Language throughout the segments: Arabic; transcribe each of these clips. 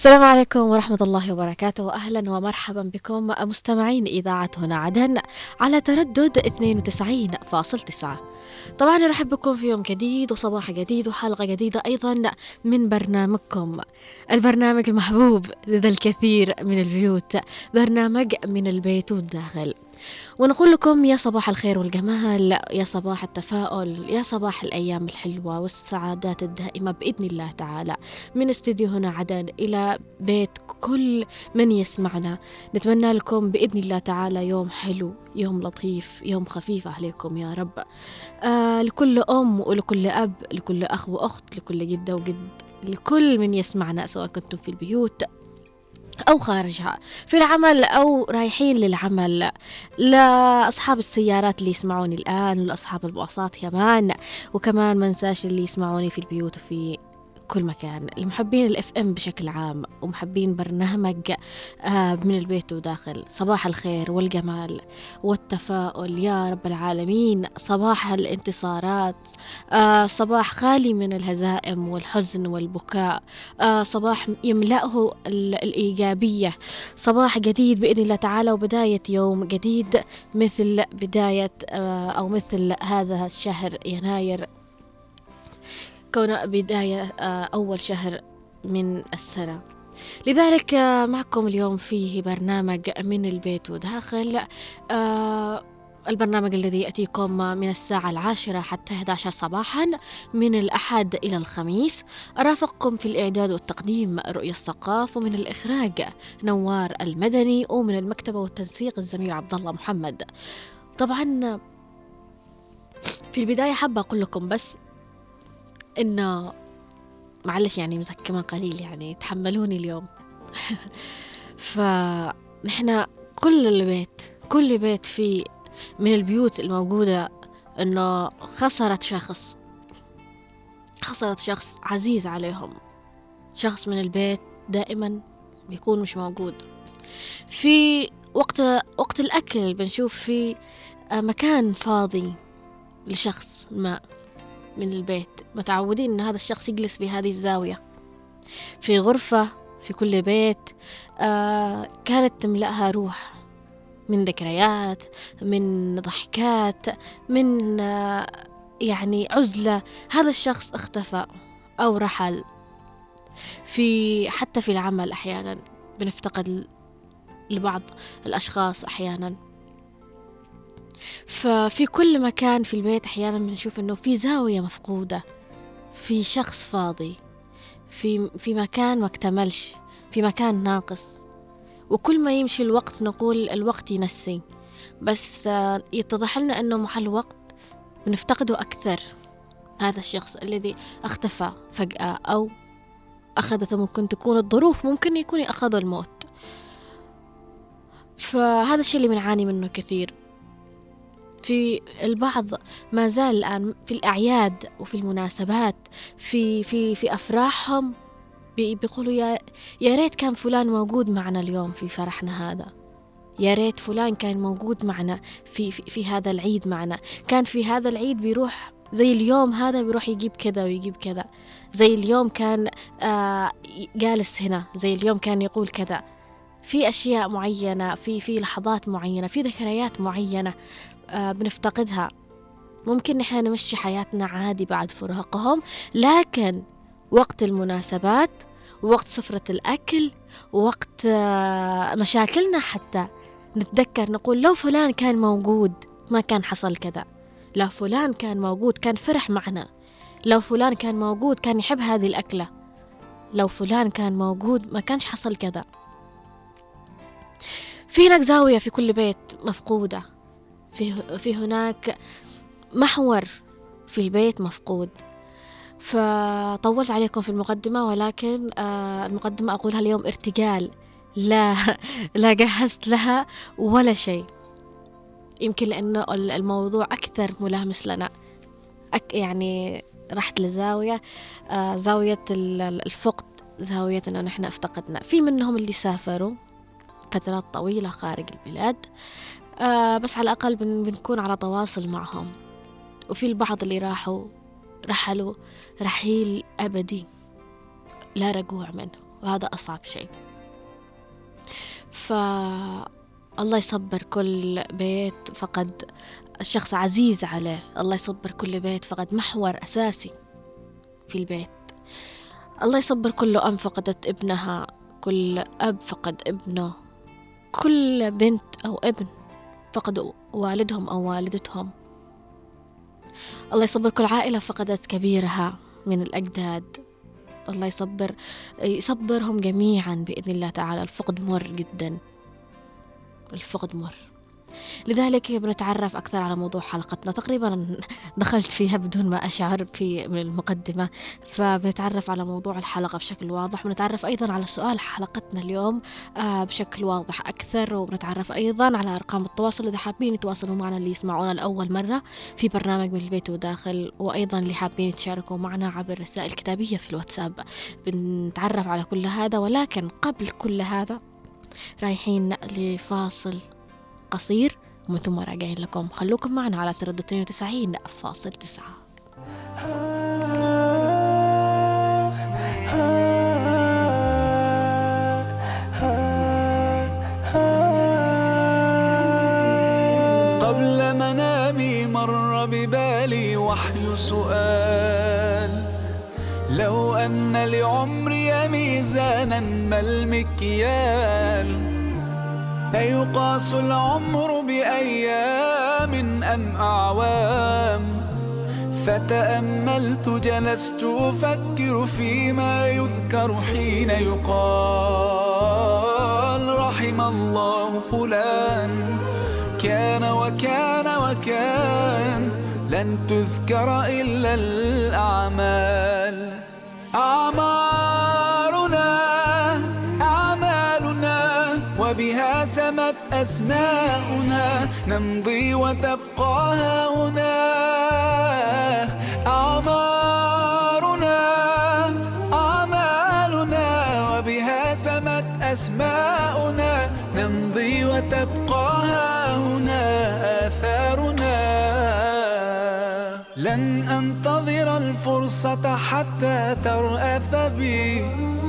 السلام عليكم ورحمة الله وبركاته. وأهلا ومرحبا بكم مستمعين إذاعة هنا عدن على تردد 92.9 طبعا نرحب بكم في يوم جديد وصباح جديد وحلقة جديدة أيضا من برنامجكم. البرنامج المحبوب لدى الكثير من البيوت برنامج من البيت والداخل. ونقول لكم يا صباح الخير والجمال يا صباح التفاؤل يا صباح الأيام الحلوة والسعادات الدائمة بإذن الله تعالى. من استديو هنا عدن إلى بيت كل من يسمعنا. نتمنى لكم بإذن الله تعالى يوم حلو يوم لطيف يوم خفيف عليكم يا رب. آه لكل أم ولكل أب لكل أخ وأخت لكل جدة وجد لكل من يسمعنا سواء كنتم في البيوت أو خارجها في العمل أو رايحين للعمل. لأصحاب السيارات اللي يسمعوني الآن ولأصحاب الباصات كمان. وكمان منساش اللي يسمعوني في البيوت وفي كل مكان. المحبين الاف ام بشكل عام ومحبين برنامج آه من البيت وداخل. صباح الخير والجمال والتفاؤل. يا رب العالمين صباح الانتصارات آه صباح خالي من الهزائم والحزن والبكاء آه صباح يملأه الإيجابية صباح جديد بإذن الله تعالى وبداية يوم جديد مثل بداية أو مثل هذا الشهر يناير. كون بداية آه، أول شهر من السنة. لذلك آه، معكم اليوم فيه برنامج من البيت وداخل آه، البرنامج الذي يأتيكم من الساعة العاشرة حتى 11 صباحا من الأحد إلى الخميس. أرافقكم في الإعداد والتقديم رؤية الثقاف ومن الإخراج نوار المدني ومن المكتبة والتنسيق الزميل عبد الله محمد. طبعا في البداية حابة أقول لكم بس إنه معلش يعني مسكمة قليل يعني تحملوني اليوم. فنحنا كل البيت كل بيت فيه من البيوت الموجودة إنه خسرت شخص. خسرت شخص عزيز عليهم. شخص من البيت دائما بيكون مش موجود. في وقت وقت الأكل بنشوف في مكان فاضي لشخص ما. من البيت متعودين إن هذا الشخص يجلس في هذه الزاوية. في غرفة في كل بيت آه كانت تملأها روح من ذكريات من ضحكات من آه يعني عزلة. هذا الشخص اختفى أو رحل. في حتى في العمل أحيانا بنفتقد لبعض الأشخاص أحيانا. ففي كل مكان في البيت أحيانا بنشوف إنه في زاوية مفقودة في شخص فاضي في في مكان ما اكتملش في مكان ناقص. وكل ما يمشي الوقت نقول الوقت ينسي. بس يتضح لنا أنه مع الوقت بنفتقده أكثر. هذا الشخص الذي اختفى فجأة أو أخذته ممكن تكون الظروف ممكن يكون أخذ الموت. فهذا الشيء اللي بنعاني منه كثير. في البعض ما زال الآن في الأعياد وفي المناسبات في في في أفراحهم بيقولوا يا يا ريت كان فلان موجود معنا اليوم في فرحنا هذا. يا ريت فلان كان موجود معنا في, في في هذا العيد معنا. كان في هذا العيد بيروح زي اليوم هذا بيروح يجيب كذا ويجيب كذا. زي اليوم كان آه جالس هنا زي اليوم كان يقول كذا. في أشياء معينة في في لحظات معينة في ذكريات معينة. بنفتقدها. ممكن نحن نمشي حياتنا عادي بعد فراقهم لكن وقت المناسبات وقت سفرة الأكل وقت آه مشاكلنا حتى نتذكر نقول لو فلان كان موجود ما كان حصل كذا. لو فلان كان موجود كان فرح معنا. لو فلان كان موجود كان يحب هذه الأكلة. لو فلان كان موجود ما كانش حصل كذا. في هناك زاوية في كل بيت مفقودة. في, في هناك محور في البيت مفقود. فطولت عليكم في المقدمة ولكن آه المقدمة أقولها اليوم ارتجال. لا لا جهزت لها ولا شيء. يمكن لأنه الموضوع أكثر ملامس لنا. أك يعني رحت لزاوية آه زاوية الفقد زاوية أنه نحن افتقدنا. في منهم اللي سافروا فترات طويلة خارج البلاد. آه بس على الأقل بن بنكون على تواصل معهم. وفي البعض اللي راحوا رحلوا رحيل أبدي لا رجوع منه وهذا أصعب شيء. فالله يصبر كل بيت فقد الشخص عزيز عليه. الله يصبر كل بيت فقد محور أساسي في البيت. الله يصبر كل أم فقدت ابنها كل أب فقد ابنه كل بنت أو ابن. فقدوا والدهم أو والدتهم. الله يصبر كل عائلة فقدت كبيرها من الأجداد. الله يصبر يصبرهم جميعا بإذن الله تعالى. الفقد مر جدا. الفقد مر. لذلك بنتعرف أكثر على موضوع حلقتنا. تقريبا دخلت فيها بدون ما أشعر في من المقدمة فبنتعرف على موضوع الحلقة بشكل واضح. ونتعرف أيضا على سؤال حلقتنا اليوم آه، بشكل واضح أكثر. وبنتعرف أيضا على أرقام التواصل. إذا حابين يتواصلوا معنا اللي يسمعونا لأول مرة في برنامج من البيت وداخل وأيضا اللي حابين يتشاركوا معنا عبر رسائل كتابية في الواتساب بنتعرف على كل هذا. ولكن قبل كل هذا رايحين لفاصل قصير. ومن ثم راجعين لكم. خلوكم معنا على تردد 92 فاصل تسعة. قبل منامي مر ببالي وحي سؤال. لو أن لعمري ميزانا ما المكيال. أيقاس العمر بأيام أم أعوام. فتأملت جلست أفكر فيما يذكر حين يقال رحم الله فلان. كان وكان وكان لن تذكر إلا الأعمال. أعمارنا وبها سمت أسماؤنا نمضي وتبقى هنا أعمارنا أعمالنا وبها سمت أسماؤنا نمضي وتبقى هنا آثارنا. لن أنتظر الفرصة حتى ترأف بي.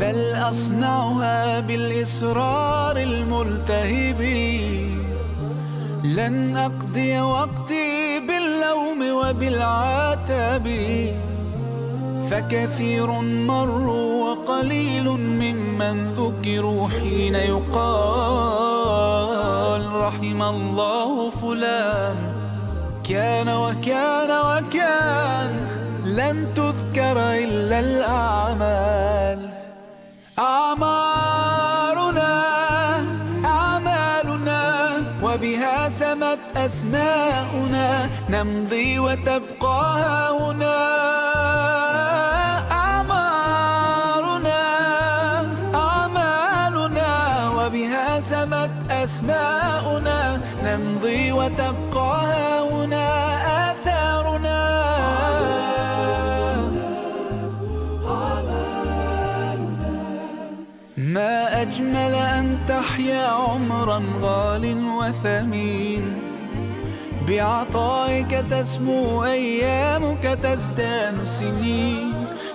بل أصنعها بالإصرار الملتهب. لن أقضي وقتي باللوم وبالعتاب. فكثير مروا وقليل ممن ذكروا حين يقال رحم الله فلان. كان وكان وكان لن تذكر إلا الأعمال. أعمارنا أعمالنا وبها سمت أسماؤنا نمضي وتبقى هنا أعمارنا أعمالنا وبها سمت أسماؤنا نمضي وتبقى أجمل أن تحيا عمرا غال وثمين. بعطائك تسمو أيامك تزدان سنين.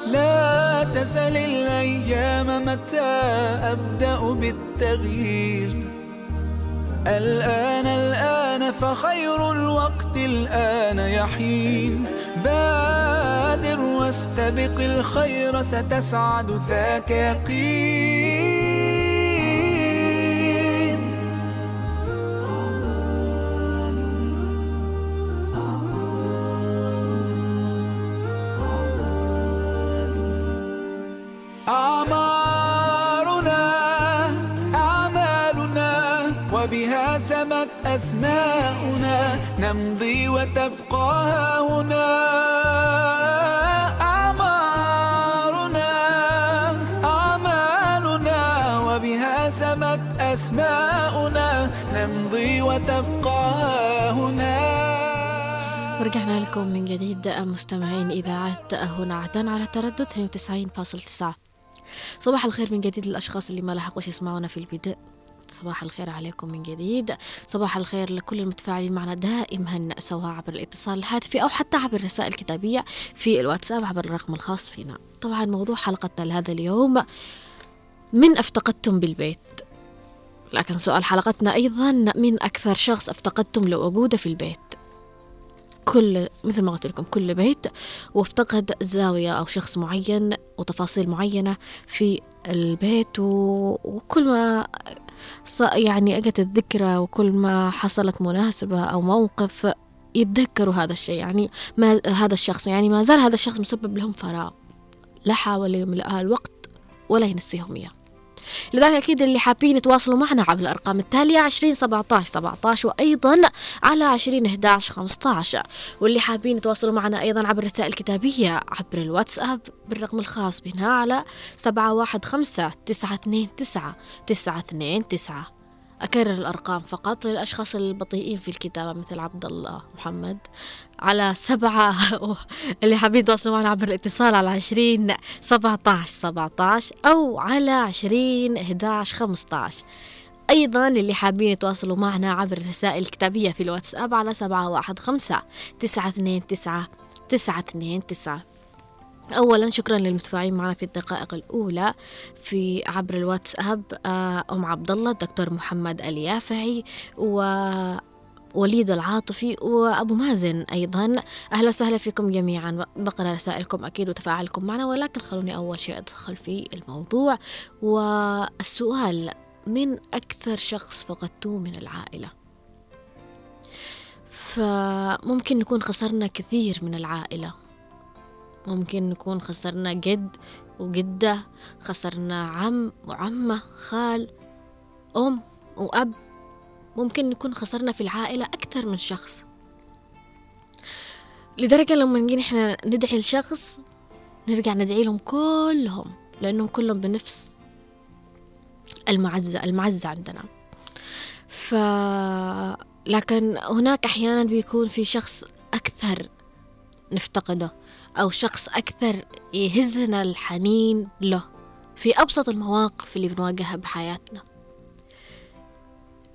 لا تسل الأيام متى أبدأ بالتغيير. الآن الآن فخير الوقت الآن يحين. بادر واستبق الخير ستسعد ذاك يقين. أسماؤنا نمضي وتبقى هنا أعمارنا أعمالنا وبها سمت أسماؤنا. نمضي وتبقى هنا ورجعنا لكم من جديد مستمعين إذاعة هنا عدن على تردد 92.9 صباح الخير من جديد للأشخاص اللي ما لحقوش يسمعونا في البداية صباح الخير عليكم من جديد. صباح الخير لكل المتفاعلين معنا دائما سواء عبر الاتصال الهاتفي أو حتى عبر الرسائل الكتابية في الواتساب عبر الرقم الخاص فينا. طبعا موضوع حلقتنا لهذا اليوم من أفتقدتم بالبيت؟ لكن سؤال حلقتنا أيضا من أكثر شخص أفتقدتم لوجوده في البيت؟ كل مثل ما قلت لكم كل بيت وافتقد زاوية أو شخص معين وتفاصيل معينة في البيت و... وكل ما. يعني أجت الذكرى وكل ما حصلت مناسبة أو موقف يتذكروا هذا الشيء يعني ما هذا الشخص يعني ما زال هذا الشخص مسبب لهم فراغ لا حاول يملأها الوقت ولا ينسيهم إياه. لذلك أكيد اللي حابين يتواصلوا معنا عبر الأرقام التالية 20 17 17 وأيضا على 20 11 15 واللي حابين يتواصلوا معنا أيضا عبر الرسائل الكتابية عبر الواتساب بالرقم الخاص بنا على 715 929 929 أكرر الأرقام فقط للأشخاص البطيئين في الكتابة مثل عبد الله محمد. على سبعة اللي حابين يتواصلوا معنا عبر الاتصال على عشرين سبعة عشر سبعة عشر أو على عشرين إحداش خمسة عشر أيضا اللي حابين يتواصلوا معنا عبر الرسائل الكتابية في الواتساب على سبعة واحد خمسة تسعة اثنين تسعة تسعة اثنين تسعة. أولا شكرا للمتفاعلين معنا في الدقائق الأولى. في عبر الواتساب آه، أم عبد الله الدكتور محمد اليافعي و وليد العاطفي وأبو مازن أيضا. أهلا وسهلا فيكم جميعا. بقرأ رسائلكم أكيد وتفاعلكم معنا ولكن خلوني أول شيء أدخل في الموضوع. والسؤال من أكثر شخص فقدتوه من العائلة؟ فممكن نكون خسرنا كثير من العائلة. ممكن نكون خسرنا جد وجدة خسرنا عم وعمة خال أم وأب. ممكن نكون خسرنا في العائلة أكثر من شخص. لدرجة لما نجي إحنا ندعي لشخص نرجع ندعي لهم كلهم لأنهم كلهم بنفس المعزة المعزة عندنا. ف لكن هناك أحيانا بيكون في شخص أكثر نفتقده. أو شخص أكثر يهزنا الحنين له في أبسط المواقف اللي بنواجهها بحياتنا.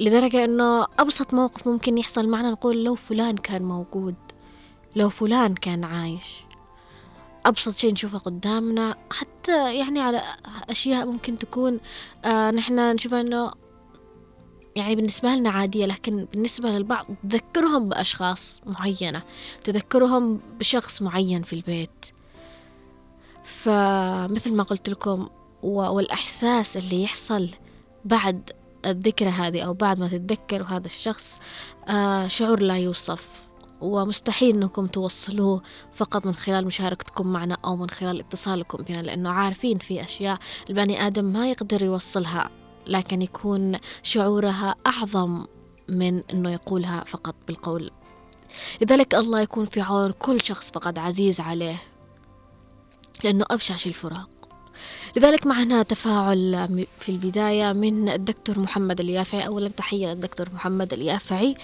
لدرجة أنه أبسط موقف ممكن يحصل معنا نقول لو فلان كان موجود لو فلان كان عايش. أبسط شيء نشوفه قدامنا حتى يعني على أشياء ممكن تكون آه نحن نشوفها أنه يعني بالنسبة لنا عادية لكن بالنسبة للبعض تذكرهم بأشخاص معينة تذكرهم بشخص معين في البيت. فمثل ما قلت لكم والإحساس اللي يحصل بعد الذكرى هذه أو بعد ما تتذكروا هذا الشخص آه شعور لا يوصف ومستحيل إنكم توصلوه فقط من خلال مشاركتكم معنا أو من خلال اتصالكم بنا لأنه عارفين في أشياء البني آدم ما يقدر يوصلها لكن يكون شعورها أعظم من أنه يقولها فقط بالقول. لذلك الله يكون في عون كل شخص فقد عزيز عليه لأنه أبشع شيء الفراق. لذلك معنا تفاعل في البداية من الدكتور محمد اليافعي. أولا تحية للدكتور محمد اليافعي.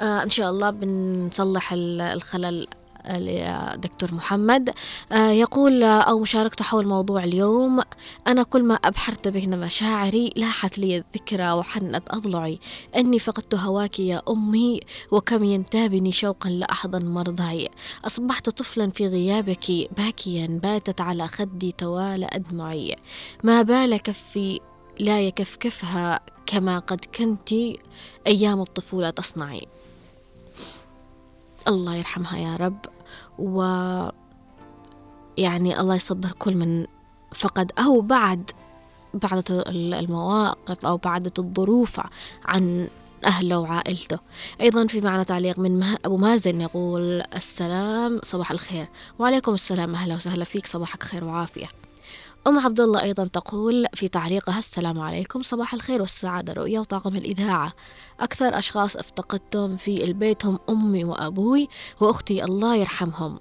آه إن شاء الله بنصلح الخلل دكتور محمد. آه، يقول آه، أو مشاركته حول موضوع اليوم أنا كل ما أبحرت بين مشاعري لاحت لي الذكرى وحنت أضلعي. أني فقدت هواك يا أمي وكم ينتابني شوقا لأحضن مرضعي. أصبحت طفلا في غيابك باكيا باتت على خدي توالى أدمعي. ما بال كفي لا يكفكفها كما قد كنت أيام الطفولة تصنعي. الله يرحمها يا رب. و يعني الله يصبر كل من فقد أو بعد بعد المواقف أو بعد الظروف عن أهله وعائلته. أيضا في معنا تعليق من أبو مازن يقول السلام صباح الخير. وعليكم السلام أهلا وسهلا فيك صباحك خير وعافية. أم عبد الله أيضا تقول في تعليقها السلام عليكم صباح الخير والسعادة رؤية وطاقم الإذاعة. أكثر أشخاص افتقدتهم في البيت هم أمي وأبوي وأختي الله يرحمهم.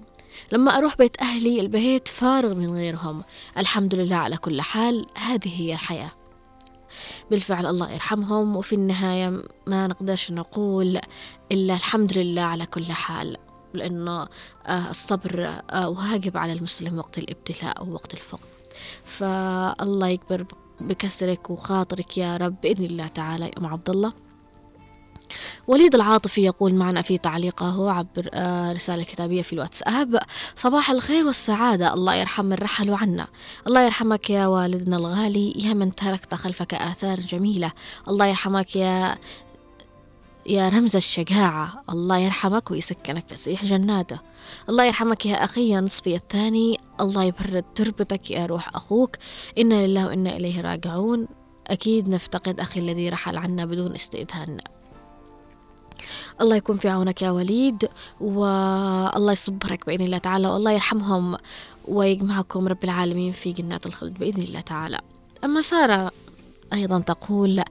لما أروح بيت أهلي البيت فارغ من غيرهم. الحمد لله على كل حال هذه هي الحياة. بالفعل الله يرحمهم وفي النهاية ما نقدرش نقول إلا الحمد لله على كل حال لأنه آه، الصبر آه، واجب على المسلم وقت الابتلاء ووقت الفقد. فالله يكبر بكسرك وخاطرك يا رب بإذن الله تعالى يا أم عبد الله وليد العاطفي يقول معنا في تعليقه عبر آه، رسالة كتابية في الواتساب. صباح الخير والسعادة. الله يرحم من رحلوا عنا. الله يرحمك يا والدنا الغالي يا من تركت خلفك آثار جميلة. الله يرحمك يا يا رمز الشجاعة الله يرحمك ويسكنك فسيح جناته. الله يرحمك يا أخي نصفي الثاني. الله يبرد تربتك يا روح أخوك. إنا لله وإنا إليه راجعون. أكيد نفتقد أخي الذي رحل عنا بدون استئذان. الله يكون في عونك يا وليد والله يصبرك بإذن الله تعالى والله يرحمهم ويجمعكم رب العالمين في جنات الخلد بإذن الله تعالى. أما سارة أيضا تقول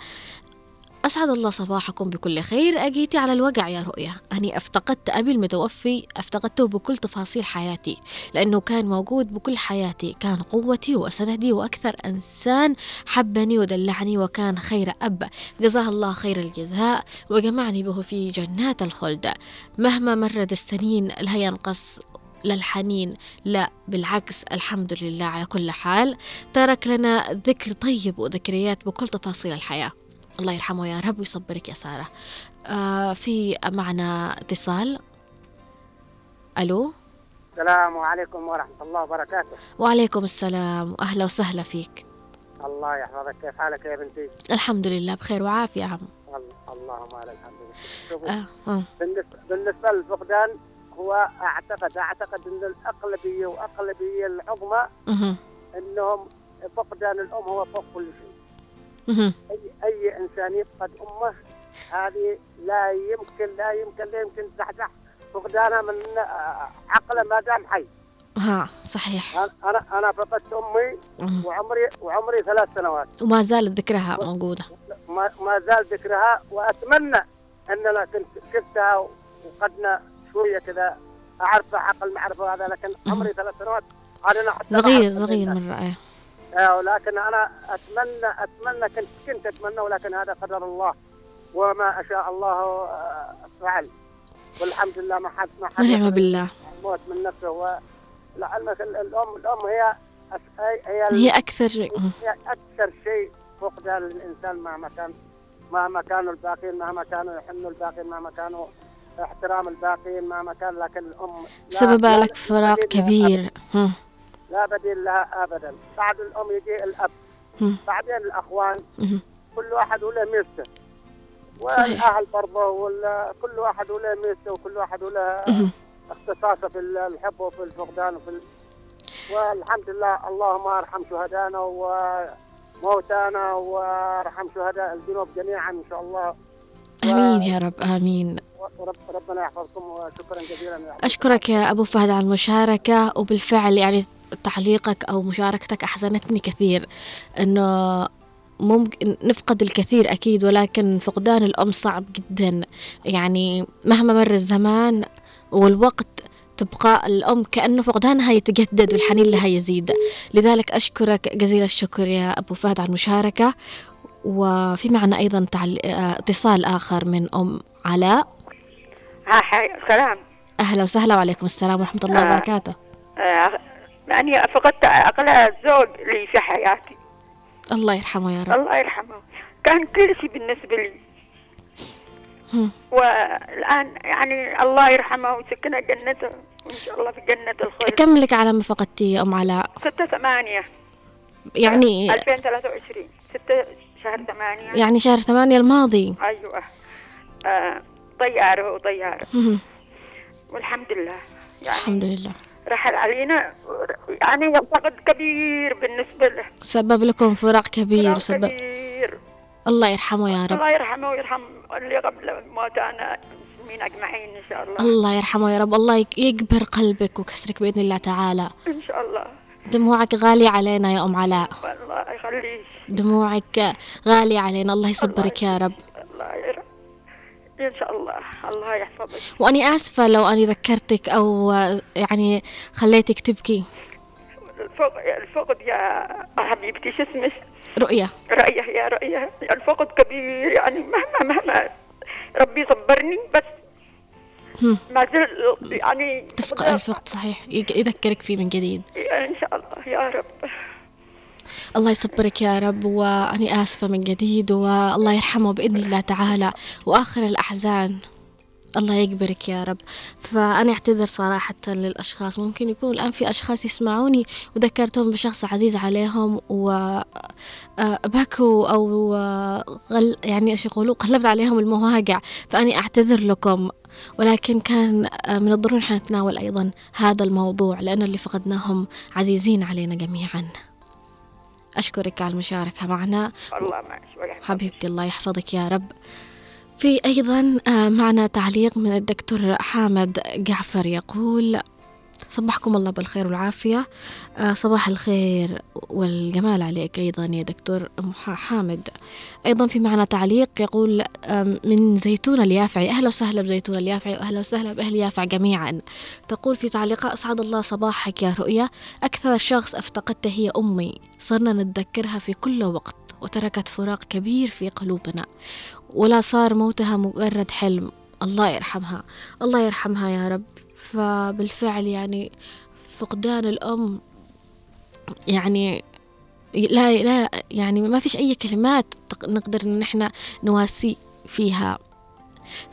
أسعد الله صباحكم بكل خير. أجيتي على الوجع يا رؤيا. أني أفتقدت أبي المتوفي أفتقدته بكل تفاصيل حياتي لأنه كان موجود بكل حياتي. كان قوتي وسندي وأكثر إنسان حبني ودلعني وكان خير أب. جزاه الله خير الجزاء وجمعني به في جنات الخلد. مهما مرت السنين لا ينقص للحنين لا بالعكس الحمد لله على كل حال. ترك لنا ذكر طيب وذكريات بكل تفاصيل الحياة. الله يرحمه يا رب ويصبرك يا سارة. آه في معنا اتصال. ألو؟ السلام عليكم ورحمة الله وبركاته. وعليكم السلام. وأهلا وسهلا فيك. الله يحفظك. كيف حالك يا بنتي؟ الحمد لله بخير وعافية عم. ال- اللهم لك الحمد. شوفوا آه. آه. بالنسبة, للفقدان هو أعتقد أعتقد أن الأغلبية وأغلبية العظمى. أنهم فقدان الأم هو فوق كل شيء. مهم. أي أي إنسان يفقد أمه هذه لا يمكن لا يمكن لا يمكن تزحزح. فقدانها من عقله ما دام حي. ها صحيح. أنا أنا- أنا فقدت أمي مهم. وعمري وعمري ثلاث سنوات. وما زالت ذكرها موجودة. ما, ما زال ذكرها وأتمنى أن أنا كنت شفتها وقدنا شوية كذا. اعرفها عقل معرفه هذا لكن عمري ثلاث سنوات. أنا صغير صغير الإنسان. آه، ولكن أنا اتمنى اتمنى كنت كنت أتمنى ولكن هذا قدر الله. وما شاء الله آه، فعل. والحمد لله ما حد ما حد ونعم بالله. الموت من نفسه. ولعلمك ال- الام الأم هي هي هي, مهم. هي أكثر شيء فقدان الإنسان مهما كان مهما كانوا الباقين مهما كانوا يحنوا الباقين مهما كانوا احترام الباقين مهما كان. لكن الأم لا- لك فراق كبير. مم. لا بديل لها ابدا بعد الأم يجي الأب. بعدين الأخوان. كل واحد وله ميزته. والأهل برضه ولا كل واحد وله ميزته وكل واحد وله. اختصاصه في الحب وفي الفقدان وفي ال... والحمد لله اللهم ارحم شهدانا وموتانا وارحم شهداء الذنوب جميعا إن شاء الله آمين يا رب ورب ربنا يحفظكم وشكرا جزيلا يا. أشكرك يا أبو فهد على المشاركة وبالفعل يعني تعليقك أو مشاركتك أحزنتني كثير أنه ممكن نفقد الكثير أكيد ولكن فقدان الأم صعب جدا. يعني مهما مر الزمان والوقت تبقى الأم كأنه فقدانها يتجدد والحنين لها يزيد. لذلك أشكرك جزيل الشكر يا أبو فهد على المشاركة وفي معنا أيضا تعل... آه، اتصال آخر من أم علاء. ها حي... سلام. أهلا وسهلا وعليكم السلام ورحمة الله آه. وبركاته. آه، يعني فقدت أغلى زوج لي في حياتي الله يرحمه يا رب. الله يرحمه. كان كل شيء بالنسبة لي. هم. والآن يعني الله يرحمه ويسكنه جنته. وإن شاء الله في جنة الخلد كم لك على ما فقدتي يا أم علاء؟ ستة ثمانية. يعني 2023 ستة شهر ثمانية. يعني شهر ثمانية الماضي. أيوة. آه طيارة وطيارة. هم. والحمد لله. يعني الحمد لله. رحل علينا. يعني فقد كبير بالنسبة له. سبب لكم فراق كبير فراق سبب كبير. الله يرحمه يا رب. الله يرحمه ويرحم اللي قبل موتانا المسلمين أجمعين إن شاء الله. الله يرحمه يا رب. الله يك- يكبر قلبك وكسرك بإذن الله تعالى. إن شاء الله. دموعك غالية علينا يا أم علاء. والله يخليك. دموعك غالية علينا. الله يصبرك يا رب. الله يرحم إن شاء الله. الله يحفظك. وأني آسفة لو أني ذكرتك أو يعني خليتك تبكي الفقد الفقد يا حبيبتي شو اسمه رؤية. رأيه يا رأيه الفقد كبير يعني مهما مهما ربي صبرني بس. ما زل يعني تفقد الفقد صحيح. يذكرك فيه من جديد. إن شاء الله يا رب. الله يصبرك يا رب وأني آسفة من جديد والله يرحمه بإذن الله تعالى. وآخر الأحزان الله يقبرك يا رب. فأنا أعتذر صراحة للأشخاص. ممكن يكون الآن في أشخاص يسمعوني وذكرتهم بشخص عزيز عليهم وبكوا أو آه، غل يعني إيش يقولوا قلبت عليهم المواقع فأني أعتذر لكم. ولكن كان آه، من الضروري نتناول أيضا هذا الموضوع لأن اللي فقدناهم عزيزين علينا جميعا. أشكرك على المشاركة معنا الله معك. حبيبتي الله يحفظك يا رب في أيضا آه، معنا تعليق من الدكتور حامد جعفر يقول صبحكم الله بالخير والعافية. آه، صباح الخير والجمال عليك أيضا يا دكتور حامد. أيضا في معنا تعليق يقول من زيتون اليافعي أهلا وسهلا بزيتون اليافعي وأهلا وسهلا بأهل يافع جميعا. تقول في تعليقها أسعد الله صباحك يا رؤيا أكثر شخص أفتقدته هي أمي. صرنا نتذكرها في كل وقت وتركت فراق كبير في قلوبنا. ولا صار موتها مجرد حلم. الله يرحمها. الله يرحمها يا رب. فبالفعل يعني فقدان الأم يعني لا لا يعني ما فيش أي كلمات نقدر إن إحنا نواسي فيها.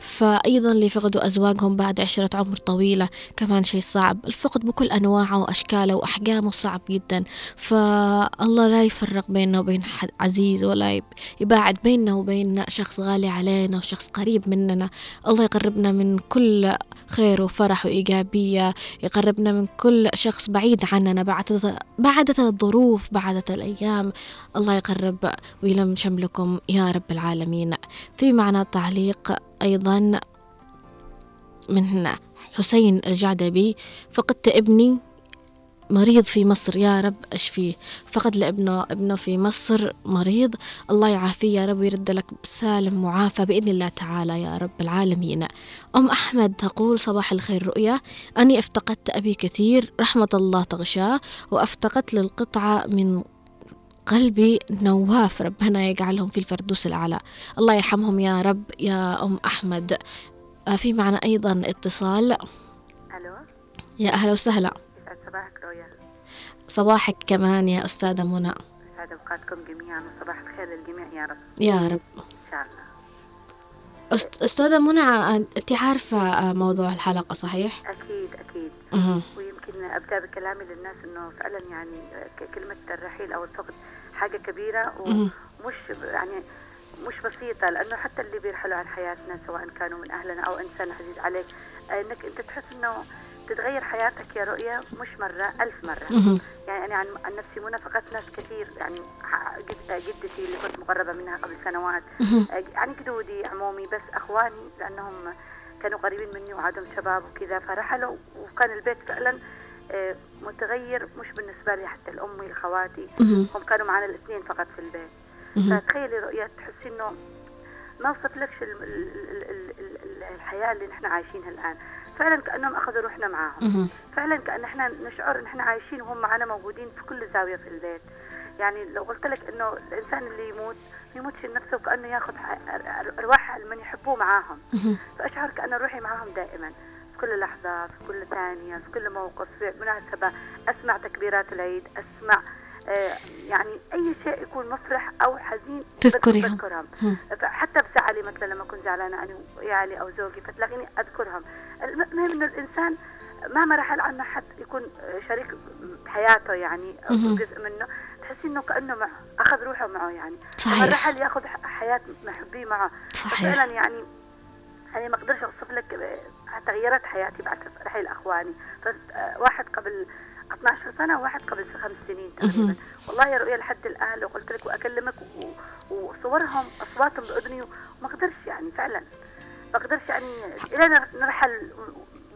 فأيضا اللي فقدوا أزواجهم بعد عشرة عمر طويلة كمان شيء صعب. الفقد بكل أنواعه وأشكاله وأحجامه صعب جدا. فالله لا يفرق بيننا وبين حد عزيز ولا يب- يباعد بيننا وبين شخص غالي علينا وشخص قريب مننا. الله يقربنا من كل خير وفرح وإيجابية يقربنا من كل شخص بعيد عننا. بعدت بعدت الظروف بعدت الأيام الله يقرب ويلم شملكم يا رب العالمين. في معنا تعليق أيضا من حسين الجعدبي. فقدت ابني مريض في مصر. يا رب أشفيه. فقد لابنه. ابنه في مصر مريض. الله يعافيه يا رب ويرد لك سالم معافى بإذن الله تعالى يا رب العالمين. أم أحمد تقول صباح الخير. رؤيا أني افتقدت أبي كثير. رحمة الله تغشاه. وأفتقدت للقطعة من قلبي نواف ربنا يجعلهم في الفردوس الأعلى. الله يرحمهم يا رب يا أم أحمد. آه، في معنا أيضا اتصال. ألو؟ يا أهلا وسهلا. صباحك رؤيا صباحك كمان يا أستاذة منى. يسعد أوقاتكم جميعا وصباح الخير للجميع يا رب. يا رب. إن شاء الله. أست... أستاذة منى آه، أنت عارفة آه، موضوع الحلقة صحيح؟ أكيد مهم. ويمكن أبدأ بكلامي للناس إنه فعلا يعني ك- كلمة الرحيل أو الفقد حاجة كبيرة. ومش يعني مش بسيطة لأنه حتى اللي بيرحلوا عن حياتنا سواء كانوا من أهلنا أو إنسان عزيز عليك إنك أنت تحس إنه تتغير حياتك يا رؤيا مش مرة ألف مرة مهم. يعني أنا عن, نفسي منى فقدت ناس كثير يعني جدتي اللي كنت مقربة منها قبل سنوات. يعني جدودي عمومي بس أخواني لأنهم كانوا قريبين مني وعادهم شباب وكذا فرحلوا وكان البيت فعلا آه، متغير مش بالنسبة لي حتى لأمي لخواتي. هم كانوا معنا الاثنين فقط في البيت. فتخيلي رؤية تحسي إنه ما وصف لكش ال- ال- ال- ال- ال- الحياة اللي نحن عايشينها الآن فعلا كأنهم أخذوا روحنا معاهم. فعلا كأن إحنا نشعر إن إحنا عايشين وهم معنا موجودين في كل زاوية في البيت يعني لو قلت لك إنه الإنسان اللي يموت ما يموتش لنفسه وكأنه ياخذ أرواح من يحبوه معاهم. فأشعر كأن روحي معاهم دائما في كل لحظة في كل ثانية في كل موقف في مناسبة أسمع تكبيرات العيد أسمع آه، يعني أي شيء يكون مفرح أو حزين تذكريهم. بذكرهم. حتى بزعلي مثلا لما اكون زعلانة أنا وعيالي أو زوجي فتلاقيني أذكرهم المهم إنه الإنسان مهما رحل عنا حد يكون شريك بحياته يعني أو. جزء منه تحسي إنه كأنه مع أخذ روحه معه يعني صحيح. رحل يأخذ حياة محبيه معه صحيح. فعلا يعني أنا ما أقدرش أوصف لك آه، تغيرت حياتي بعد رحيل اخواني فواحد قبل 12 سنة وواحد قبل خمس سنين تقريبا. والله يا رؤيا لحد الآن لو قلت لك وأكلمك وصورهم أصواتهم بأذني وما أقدرش يعني فعلا. ما أقدرش يعني إلى نرحل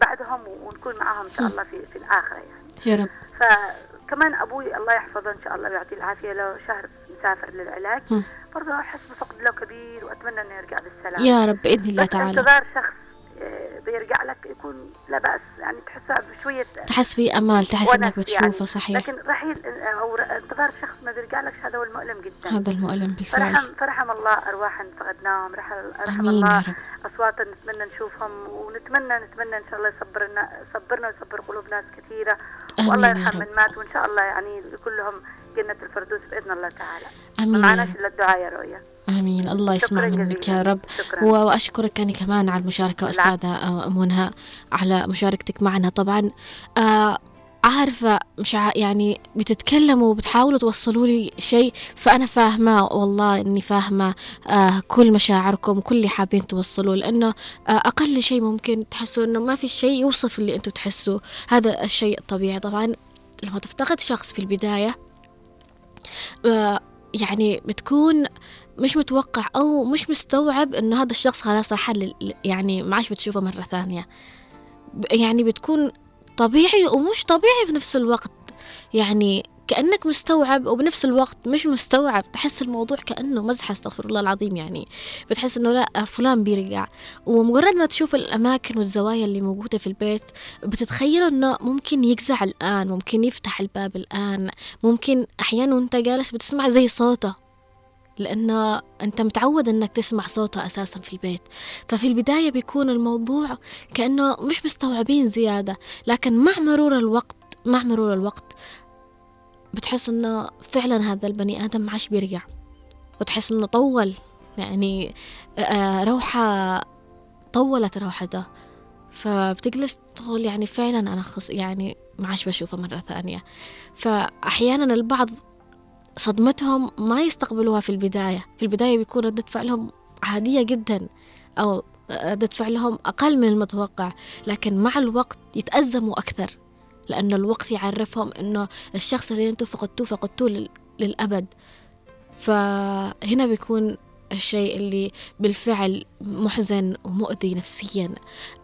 بعدهم ونكون معاهم إن شاء الله في في الآخرة يعني. يا رب. فكمان أبوي الله يحفظه إن شاء الله ويعطيه العافية له شهر مسافر للعلاج. برضه احس بفقد له كبير وأتمنى أنه يرجع بالسلامة. يا رب بإذن الله تعالى. انتظار شخص آه، بيرجع لك يكون لا باس يعني تحسها بشويه تحس في أمال تحس إنك بتشوفه يعني. صحيح. لكن رحيل أو ر- انتظار شخص ما بيرجع لك هذا هو المؤلم جدا. هذا المؤلم بالفعل. فرحم فرحم الله ارواحا فقدناهم. رحم رحم الله. اصواتا نتمنى نشوفهم ونتمنى نتمنى إن شاء الله يصبرنا يصبرنا ويصبر قلوب ناس كثيرة. آمين والله يرحم. من مات وإن شاء الله يعني كلهم جنة الفردوس بإذن الله تعالى. ما آمين معناش إلا الدعاء يا رؤيا. آمين الله يسمع منك جزيلاً. يا رب شكراً. و- وأشكرك أنا كمان على المشاركة العفو. أستاذة آه، منى على مشاركتك معنا طبعا آه عارفة مش ع... يعني بتتكلموا وبتحاولوا توصلوا لي شيء فأنا فاهمة والله إني فاهمة آه كل مشاعركم وكل اللي حابين توصلوا لأنه آه أقل شيء ممكن تحسوا إنه ما في شيء يوصف اللي أنتوا تحسوا هذا الشيء الطبيعي طبعا لما تفتقد شخص في البداية آه يعني بتكون مش متوقع أو مش مستوعب انه هذا الشخص خلاص راح يعني ما عادش بتشوفه مرة ثانية. ب- يعني بتكون طبيعي ومش طبيعي بنفس الوقت. يعني كأنك مستوعب وبنفس الوقت مش مستوعب تحس الموضوع كأنه مزحة استغفر الله العظيم يعني. بتحس إنه لأ فلان بيرجع. ومجرد ما تشوف الأماكن والزوايا اللي موجودة في البيت بتتخيل إنه ممكن يجزع الآن ممكن يفتح الباب الآن. ممكن أحيانا وأنت جالس بتسمع زي صوته. لأنه أنت متعود أنك تسمع صوته أساسا في البيت. ففي البداية بيكون الموضوع كأنه مش مستوعبين زيادة لكن مع مرور الوقت مع مرور الوقت بتحس أنه فعلا هذا البني آدم ما بيرجع وتحس أنه طول يعني روحة طولت روحته. فبتجلس تقول يعني فعلا أنا خص يعني ما عادش بشوفه مرة ثانية. فأحيانا البعض صدمتهم ما يستقبلوها في البداية. في البداية بيكون ردة فعلهم عادية جدا أو ردة فعلهم أقل من المتوقع لكن مع الوقت يتأزموا أكثر لأنه الوقت يعرفهم أنه الشخص اللي أنتوا فقدتوه فقدتوه لل- للأبد. فهنا بيكون الشيء اللي بالفعل محزن ومؤذي نفسيا.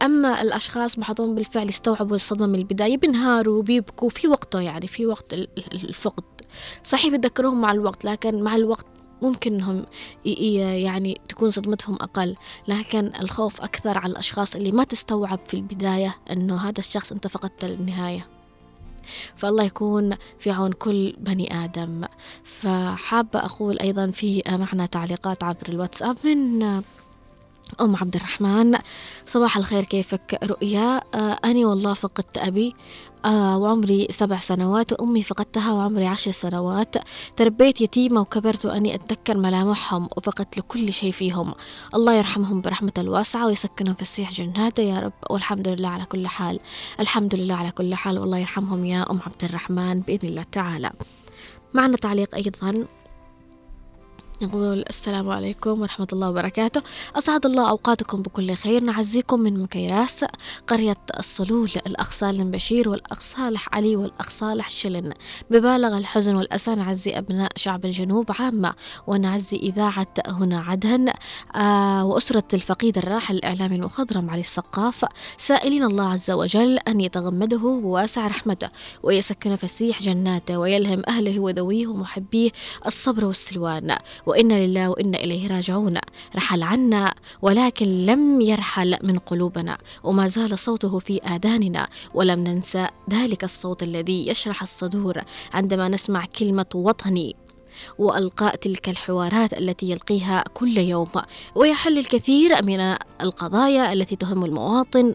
أما الأشخاص بعضهم بالفعل يستوعبوا الصدمة من البداية بينهاروا وبيبكوا في وقته يعني في وقت ال- ال- الفقد. صحيح بيتذكروهم مع الوقت لكن مع الوقت ممكن إنهم يعني تكون صدمتهم أقل. لكن الخوف أكثر على الأشخاص اللي ما تستوعب في البداية إنه هذا الشخص انت فقدته للنهاية. فالله يكون في عون كل بني آدم. فحابة أقول أيضا في معنا تعليقات عبر الواتساب من أم عبد الرحمن صباح الخير كيفك؟ رؤيا آه أنا والله فقدت أبي آه وعمري سبع سنوات وأمي فقدتها وعمري عشر سنوات. تربيت يتيمة وكبرت وأني أتذكر ملامحهم وفقدت لكل شيء فيهم. الله يرحمهم برحمة الواسعة ويسكنهم في السيح جناته يا رب. والحمد لله على كل حال. الحمد لله على كل حال والله يرحمهم يا أم عبد الرحمن بإذن الله تعالى. معنا تعليق أيضا. نقول السلام عليكم ورحمة الله وبركاته. أسعد الله أوقاتكم بكل خير. نعزيكم من مكيراس قرية الصلول الأخ سالم بشير والأخ صالح علي والأخ صالح شلن. ببالغ الحزن والأسى نعزي أبناء شعب الجنوب عامة ونعزي إذاعة هنا عدن آه وأسرة الفقيد الراحل الإعلامي المخضرم علي السقاف. سائلين الله عز وجل أن يتغمده بواسع رحمته ويسكن فسيح جناته ويلهم أهله وذويه ومحبيه الصبر والسلوان. وإنا لله وإنا إليه راجعون. رحل عنا ولكن لم يرحل من قلوبنا وما زال صوته في آذاننا ولم ننسى ذلك الصوت الذي يشرح الصدور. عندما نسمع كلمة وطني والقاء تلك الحوارات التي يلقيها كل يوم. ويحل الكثير من القضايا التي تهم المواطن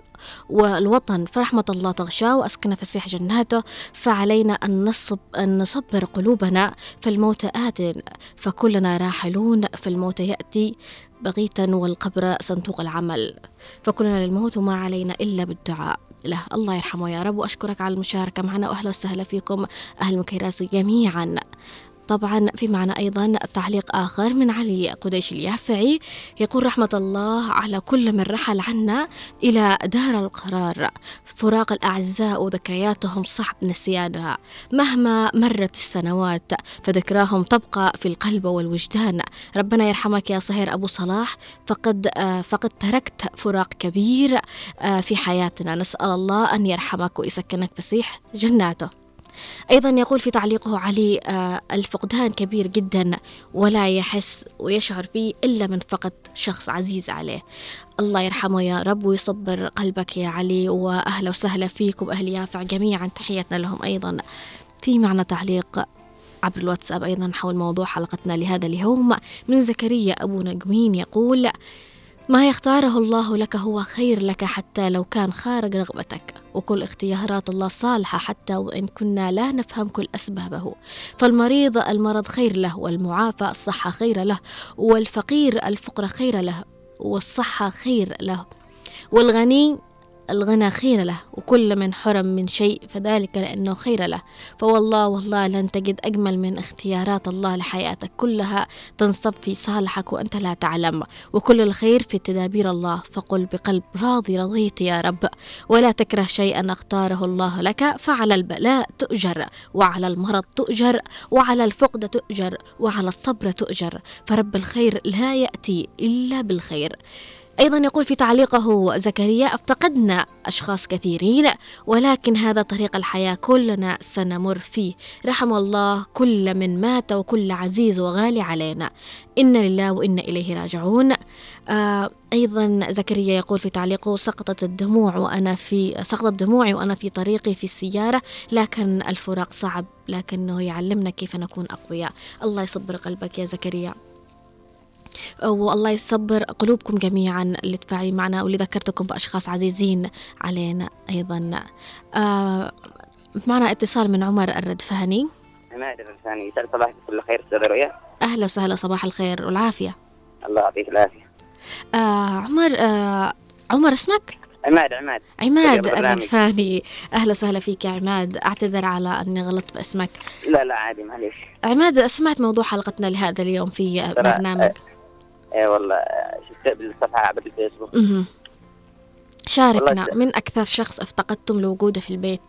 والوطن. فرحمة الله تغشاه وأسكن فسيح جناته فعلينا أن نصب أن نصبر قلوبنا فالموت آت فكلنا راحلون فالموت يأتي بغيتا والقبر صندوق العمل. فكلنا للموت وما علينا إلا بالدعاء. له الله يرحمه يا رب. وأشكرك على المشاركة معنا. وأهلا وسهلا فيكم أهل مكيراس جميعا. طبعا في معنا أيضا تعليق آخر من علي قديش اليافعي يقول رحمة الله على كل من رحل عنا إلى دار القرار. فراق الأعزاء وذكرياتهم صعب نسيانها. مهما مرت السنوات فذكراهم تبقى في القلب والوجدان. ربنا يرحمك يا صهير أبو صلاح فقد فقد تركت فراق كبير آه في حياتنا. نسأل الله أن يرحمك ويسكنك فسيح جناته. أيضا يقول في تعليقه علي آه الفقدان كبير جدا ولا يحس ويشعر فيه إلا من فقد شخص عزيز عليه. الله يرحمه يا رب ويصبر قلبك يا علي وأهلا وسهلا فيكم أهل يافع جميعا. تحياتنا لهم أيضا. في معنا تعليق عبر الواتساب أيضا حول موضوع حلقتنا لهذا اليوم. من زكريا أبو نجمين يقول ما يختاره الله لك هو خير لك حتى لو كان خارج رغبتك. وكل اختيارات الله صالحة حتى وإن كنا لا نفهم كل أسبابه. فالمريض المرض خير له والمعافى الصحة خير له والفقير الفقر خير له والصحة خير له. والغني الغنى خير له وكل من حرم من شيء فذلك لأنه خير له. فوالله والله لن تجد أجمل من اختيارات الله لحياتك كلها. تنصب في صالحك وأنت لا تعلم. وكل الخير في تدابير الله. فقل بقلب راضي رضيت يا رب. ولا تكره شيئا أختاره الله لك. فعلى البلاء تؤجر. وعلى المرض تؤجر. وعلى الفقد تؤجر. وعلى الصبر تؤجر. فرب الخير لا يأتي إلا بالخير. أيضا يقول في تعليقه زكريا أفتقدنا أشخاص كثيرين ولكن هذا طريق الحياة كلنا سنمر فيه. رحم الله كل من مات وكل عزيز وغالي علينا. إن لله وإنا إليه راجعون. آه أيضا زكريا يقول في تعليقه سقطت الدموع وأنا في سقطت دموعي وأنا في طريقي في السيارة لكن الفراق صعب لكنه يعلمنا كيف نكون أقوياء. الله يصبر قلبك يا زكريا. والله يصبر قلوبكم جميعا اللي تفاعلين معنا واللي ذكرتكم بأشخاص عزيزين علينا أيضا. آه معنا اتصال من عمر الردفاني. عماد الرساني يسعد صباحك كل خير أستاذ رؤيا أهلا وسهلا صباح الخير والعافية. الله يعطيك العافية. آه عمر آه عمر اسمك؟ عماد عماد. عماد البرنامج. الردفاني. أهلا وسهلا فيك يا عماد. أعتذر على أني غلطت باسمك. لا لا عادي معليش. عماد سمعت موضوع حلقتنا لهذا اليوم في برنامج. اي والله آه، شفت بالصفحة عبر الفيسبوك. مهم. شاركنا والله من أكثر شخص افتقدتم لوجوده في البيت؟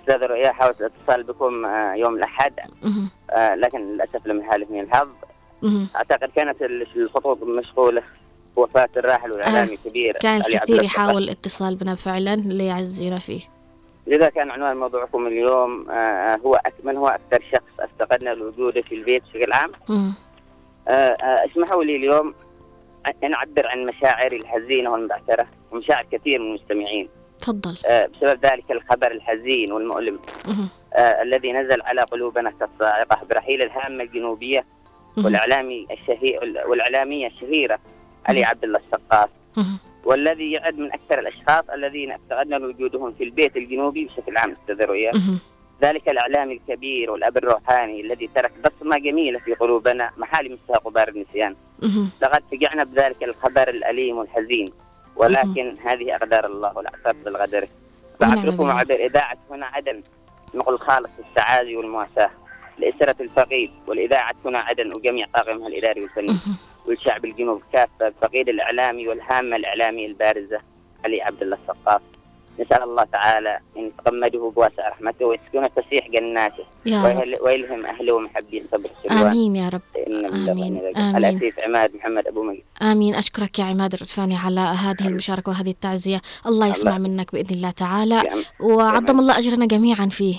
أستاذ رؤيا حاولت الاتصال بكم آه، يوم الأحد. مهم. آه، لكن للأسف لم يحالفني الحظ. مهم. أعتقد كانت ال- الخطوط مشغولة. وفاة الراحل والإعلامي الكبير كان علي عبد كثير الله يحاول الاتصال بنا فعلا ليعزينا فيه. لذا كان عنوان موضوعكم اليوم آه، هو من هو أكثر شخص افتقدنا لوجوده في البيت بشكل عام. آه، آه، اسمحوا لي اليوم أن أعبر عن مشاعري الحزينة والمبعثرة ومشاعر كثير من المستمعين تفضل آه، بسبب ذلك الخبر الحزين والمؤلم. آه، الذي نزل على قلوبنا كالصاعقة برحيل الهامة الجنوبية. والإعلامي الشهير والإعلامية الشهيرة علي عبد الله السقاف. والذي يعد من أكثر الأشخاص الذين افتقدنا وجودهم في البيت الجنوبي بشكل عام أستاذ رؤيا. ذلك الإعلامي الكبير والأب الروحاني الذي ترك بصمة جميلة في قلوبنا محال مسها غبار النسيان. لقد فجعنا بذلك الخبر الأليم والحزين ولكن هذه أقدار الله والأعصاب لكم بالله. عبر إذاعة هنا عدن نقل خالص السعادة والمواساة لأسرة الفقيد والإذاعة هنا عدن وجميع طاقمها الإداري والفني. والشعب الجنوب كافة الفقيد الإعلامي والهامة الإعلامية البارزة علي عبد الله السقاف نسأل الله تعالى أن يتغمده بواسع رحمته ويسكن فسيح جناته. يا رب. ويلهم أهله ومحبين صبر آمين يا رب. آمين. آمين. الأسيف عماد محمد أبو مجد. آمين. أشكرك يا عماد الردفاني على هذه المشاركة وهذه التعزية. الله يسمع الله. منك بإذن الله تعالى. وعظم الله أجرنا جميعا فيه.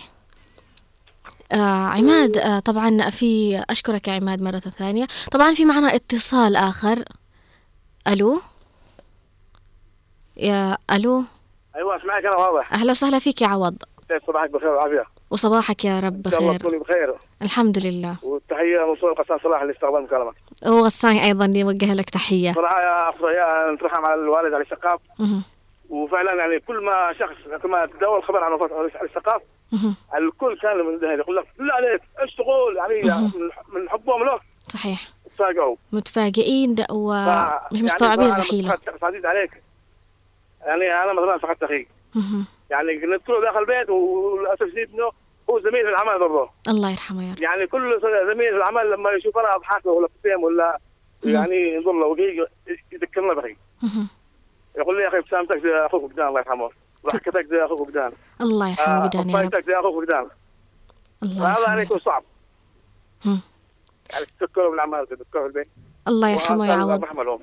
آه عماد آه طبعا في أشكرك يا عماد مرة ثانية. طبعا في معنا اتصال آخر. ألو؟ يا ألو؟ أيوه أسمعك أنا واضح. أهلا وسهلا فيك يا عوض. كيف صباحك؟ بخير وعافية. وصباحك يا رب شاء الله بخير تكوني بخير. الحمد لله. والتحية موصوله لقسام صلاح اللي استقبل مكالمك وغساني أيضا يوجه لك تحية. صراحة يا يا نترحم على الوالد علي السقاف. مهم. وفعلا يعني كل ما شخص كما تداول الخبر عن وفاة علي السقاف مهم. الكل كان من ده يقول لك بالله عليك إيش تقول؟ يعني مهم. من- حبهم له. صحيح. تفاجئوا متفاجئين ومش يعني مستوعبين رحيله عزيز عليك. يعني أنا مثلا فقدت أخي. يعني ندخل داخل البيت وللأسف الشديد إنه هو زميل في العمل برضه. الله يرحمه يا رب. يعني كل زميل في العمل لما يشوف أنا أضحك له ولا ابتسم ولا. يعني ينظر له وجهي يذكرنا مهم. يقول لي يا أخي ابتسامتك زي أخوك وجدان الله يرحمه. ضحكتك زي أخوك وجدان الله يرحمه قدان يا رب. طايتك زي أخوك وجدان الله هذا يعني يرحمه. يكون صعب. يعني تذكروا بالعمل تذكروا البيت. الله يرحمه يا عوض. رحمه لهم.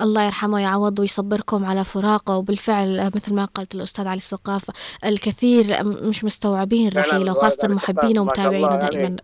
الله يرحمه يا عوض ويصبركم على فراقه. وبالفعل مثل ما قالت الأستاذ علي الثقافة الكثير مش مستوعبين رحيله وخاصة محبينه ومتابعينه يعني دائما.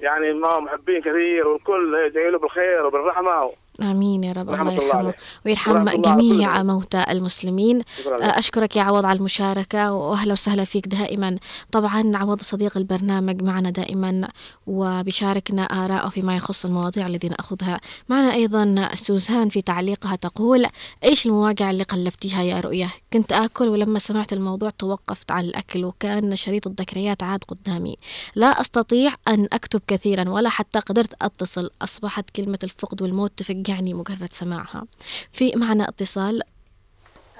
يعني ما محبين كثير والكل يدعي له بالخير وبالرحمة. آمين يا رب. الله يرحمه. ويرحم جميع. موتى المسلمين. أشكرك يا عوض على المشاركة وأهلا وسهلا فيك دائما. طبعا عوض صديق البرنامج معنا دائما وبيشاركنا آراءه فيما يخص المواضيع التي نأخذها معنا أيضا سوزان في تعليقها تقول إيش المواقع اللي قلبتيها يا رؤية؟ كنت آكل ولما سمعت الموضوع توقفت عن الأكل وكأن شريط الذكريات عاد قدامي. لا أستطيع أن أكتب كثيرا ولا حتى قدرت أتصل. أصبحت كلمة الفقد والموت تفجعني مجرد سماعها. في معنا اتصال.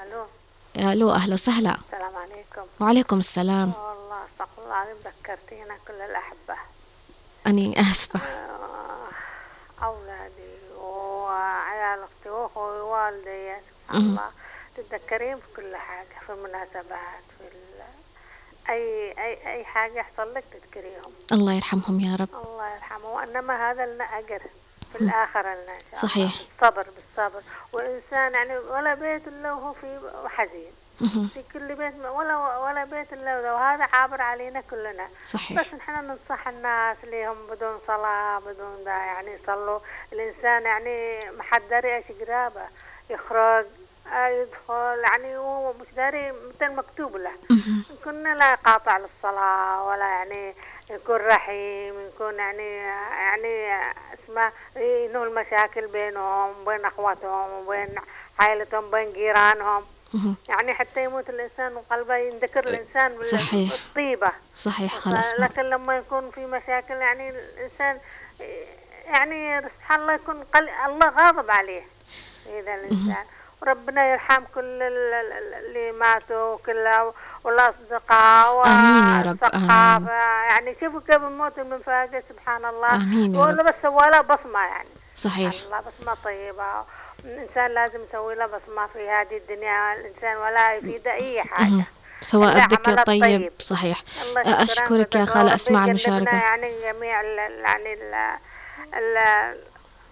ألو. ألو أهلا وسهلا. السلام عليكم. وعليكم السلام. والله استغفر الله العظيم ذكرتينا كل الأحبة. أني آسفة. آه، أولادي وعيال أختي وأخوي ووالدي سبحان الله. تتذكرين في كل حاجة في المناسبات في ال... أي أي أي حاجة يحصل لك تذكريهم. الله يرحمهم يا رب. الله يرحمه. وإنما هذا لنا أجر. في شاء صحيح. الله بالصبر. بالصبر والإنسان يعني ولا بيت إلا وهو فيه حزين. في كل بيت ولا ولا بيت إلا وهذا عابر علينا كلنا. صحيح. بس نحن ننصح الناس ليهم بدون صلاة بدون دا يعني يصلوا. الإنسان يعني ما حد داري إيش قرابة. يخرج آه، يدخل يعني هو مش داري مثل مكتوب له. كنا لا يقاطع للصلاة ولا يعني يكون رحيم يكون يعني يعني اسمه ينهوا المشاكل بينهم وبين أخواتهم وبين عائلتهم بين جيرانهم. يعني حتى يموت الإنسان وقلبه ينذكر الإنسان بال- صحيح. بالطيبة صحيح خلاص. لكن لما يكون في مشاكل يعني الإنسان يعني سبحان الله يكون قل... الله غاضب عليه إذا الإنسان وربنا يرحم كل ال- ال- ال- اللي ماتوا كلها والأصدقاء آمين يا رب، آمين. والثقافة. يعني شوفوا كيف الموت المفاجئ سبحان الله آمين يا رب. بس سوى له بصمة يعني صحيح سبحان الله بصمة طيبة الإنسان لازم يسوي له بصمة في هذه الدنيا الإنسان ولا يفيد حاجة مهم. سواء الذكر الطيب طيب. صحيح أشكرك يا خالة ربنا المشاركة يعني جميع يعني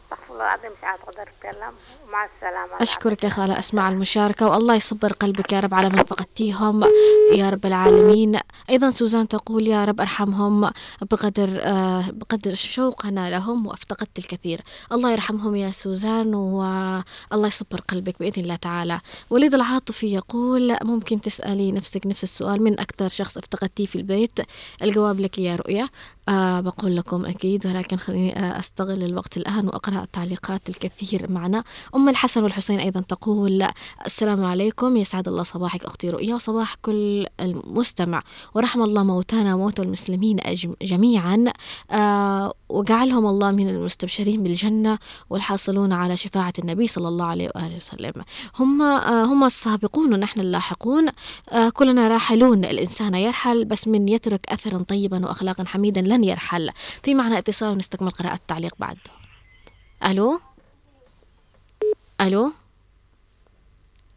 استغفر الله العظيم مش عاد أقدر أتكلم. ومع السلامة. أشكرك يا خالة أسماء على المشاركة والله يصبر قلبك يا رب على من فقدتيهم يا رب العالمين. أيضا سوزان تقول يا رب أرحمهم بقدر آه بقدر شوقنا لهم وأفتقدت الكثير. الله يرحمهم يا سوزان والله يصبر قلبك بإذن الله تعالى. وليد العاطفي يقول ممكن تسألي نفسك نفس السؤال من أكثر شخص أفتقدتيه في البيت؟ الجواب لك يا رؤيا آه بقول لكم أكيد ولكن خليني آه أستغل الوقت الآن وأقرأ التعليقات الكثير معنا. أم الحسن والحسين أيضا تقول السلام عليكم يسعد الله صباحك أختي رؤيا وصباح كل المستمع. ورحم الله موتانا وموتى المسلمين جميعا. آه وجعلهم الله من المستبشرين بالجنة والحاصلون على شفاعة النبي صلى الله عليه وآله وسلم. هم آه هم السابقون ونحن اللاحقون. آه كلنا راحلون. الإنسان يرحل بس من يترك أثرا طيبا وأخلاقا حميدا لن يرحل. في معنى اتصال ونستكمل قراءة التعليق بعد. ألو؟ ألو؟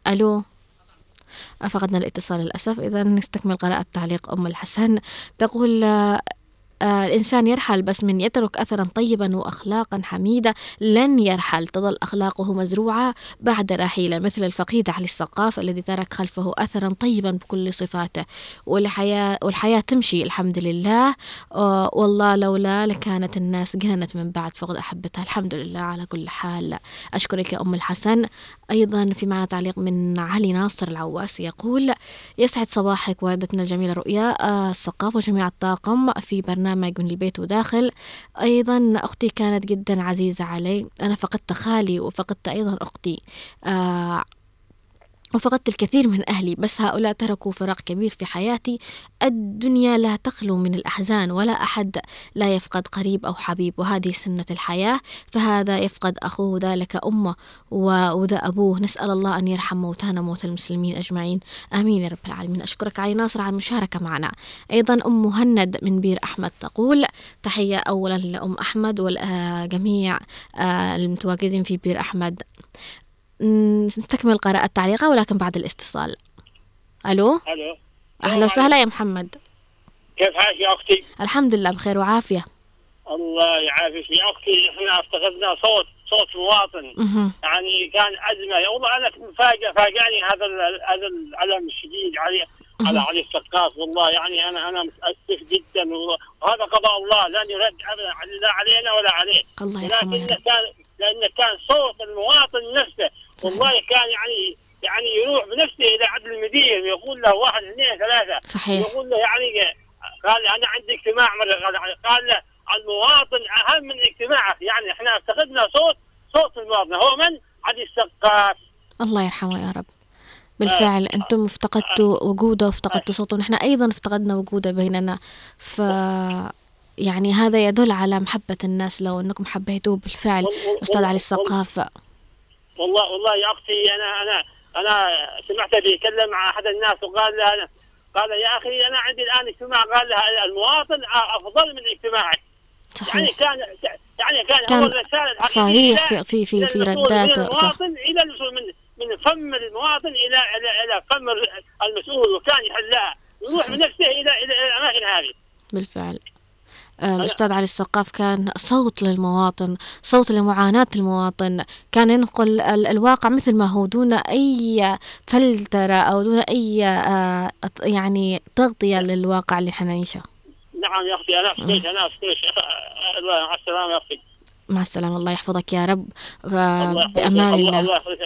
ألو؟ فقدنا الاتصال للأسف. إذا نستكمل قراءة تعليق أم الحسن. تقول الإنسان يرحل بس من يترك أثرا طيبا وأخلاقا حميدة لن يرحل. تظل أخلاقه مزروعة بعد رحيله مثل الفقيد علي السقاف الذي ترك خلفه أثرا طيبا بكل صفاته. والحياة, والحياة تمشي الحمد لله. آه، والله لولا لكانت الناس جننت من بعد فقد أحبتها. الحمد لله على كل حال. أشكرك يا أم الحسن. أيضا في معنى تعليق من علي ناصر العواس يقول يسعد صباحك والدتنا الجميلة رؤيا آه، السقاف وجميع الطاقم في برنامج من البيت وداخل أيضا أختي كانت جدا عزيزة علي. أنا فقدت خالي وفقدت أيضا أختي. آه، وفقدت الكثير من أهلي بس هؤلاء تركوا فراغ كبير في حياتي. الدنيا لا تخلو من الأحزان ولا أحد لا يفقد قريب أو حبيب وهذه سنة الحياة. فهذا يفقد أخوه ذلك أمه وذا أبوه. نسأل الله أن يرحم موتانا موتى المسلمين أجمعين. آمين يا رب العالمين. أشكرك علي ناصر على المشاركة معنا. أيضا أم مهند من بير أحمد تقول تحية أولا لأم أحمد والجميع المتواجدين في بير أحمد. نستكمل قراءة تعليقها ولكن بعد الاتصال. ألو؟ ألو. أهلا وسهلا يا محمد. كيف حالك يا أختي؟ الحمد لله بخير وعافية. الله يعافيك. يا أختي إحنا أفتقدنا صوت صوت مواطن. يعني كان أزمة. والله أنا مفاجئ فاجأني هذا هذا الألم الشديد علي على علي السقاف والله يعني أنا أنا متأسف جدا. وهذا قضاء الله. لن يرد ابدا. لا علينا ولا عليه الله يرحمه لكن. كان لأنه كان صوت المواطن نفسه والله كان يعني يعني يروح بنفسه إلى عدل المدير يقول له واحد اثنين ثلاثة. صحيح. يقول له يعني قال أنا عندي اجتماع مره قال, قال له المواطن أهم من اجتماعك. يعني إحنا افتقدنا صوت صوت المواطن. هو من؟ علي السقاف. الله يرحمه يا رب. بالفعل أنتم افتقدتوا وجوده وافتقدتوا صوته. ونحن أيضا افتقدنا وجوده بيننا. ف يعني هذا يدل على محبة الناس لو أنكم حبيتوه بالفعل. أستاذ علي السقاف. والله والله يا أختي أنا أنا أنا سمعته بيتكلم مع أحد الناس وقال له أنا قال يا أخي أنا عندي الآن اجتماع قال له المواطن أفضل من اجتماعك. صحيح. يعني كان يعني كان, كان هو صريح في في في, في من رداته صح. المواطن إلى الوصول من من فم المواطن إلى إلى إلى فم المسؤول وكان يحلها يروح صحيح. بنفسه إلى إلى الأماكن هذه. بالفعل. الأستاذ علي السقاف كان صوت للمواطن صوت لمعاناة المواطن كان ينقل ال- الواقع مثل ما هو دون أي فلترة أو دون أي آه، يعني تغطية للواقع اللي إحنا نعيشه. نعم يا أختي أنا اشكرك أنا اشكرك الله مع السلامة يا أختي مع السلامة الله يحفظك يا رب. آه،. بأمان الله الله يحفظك.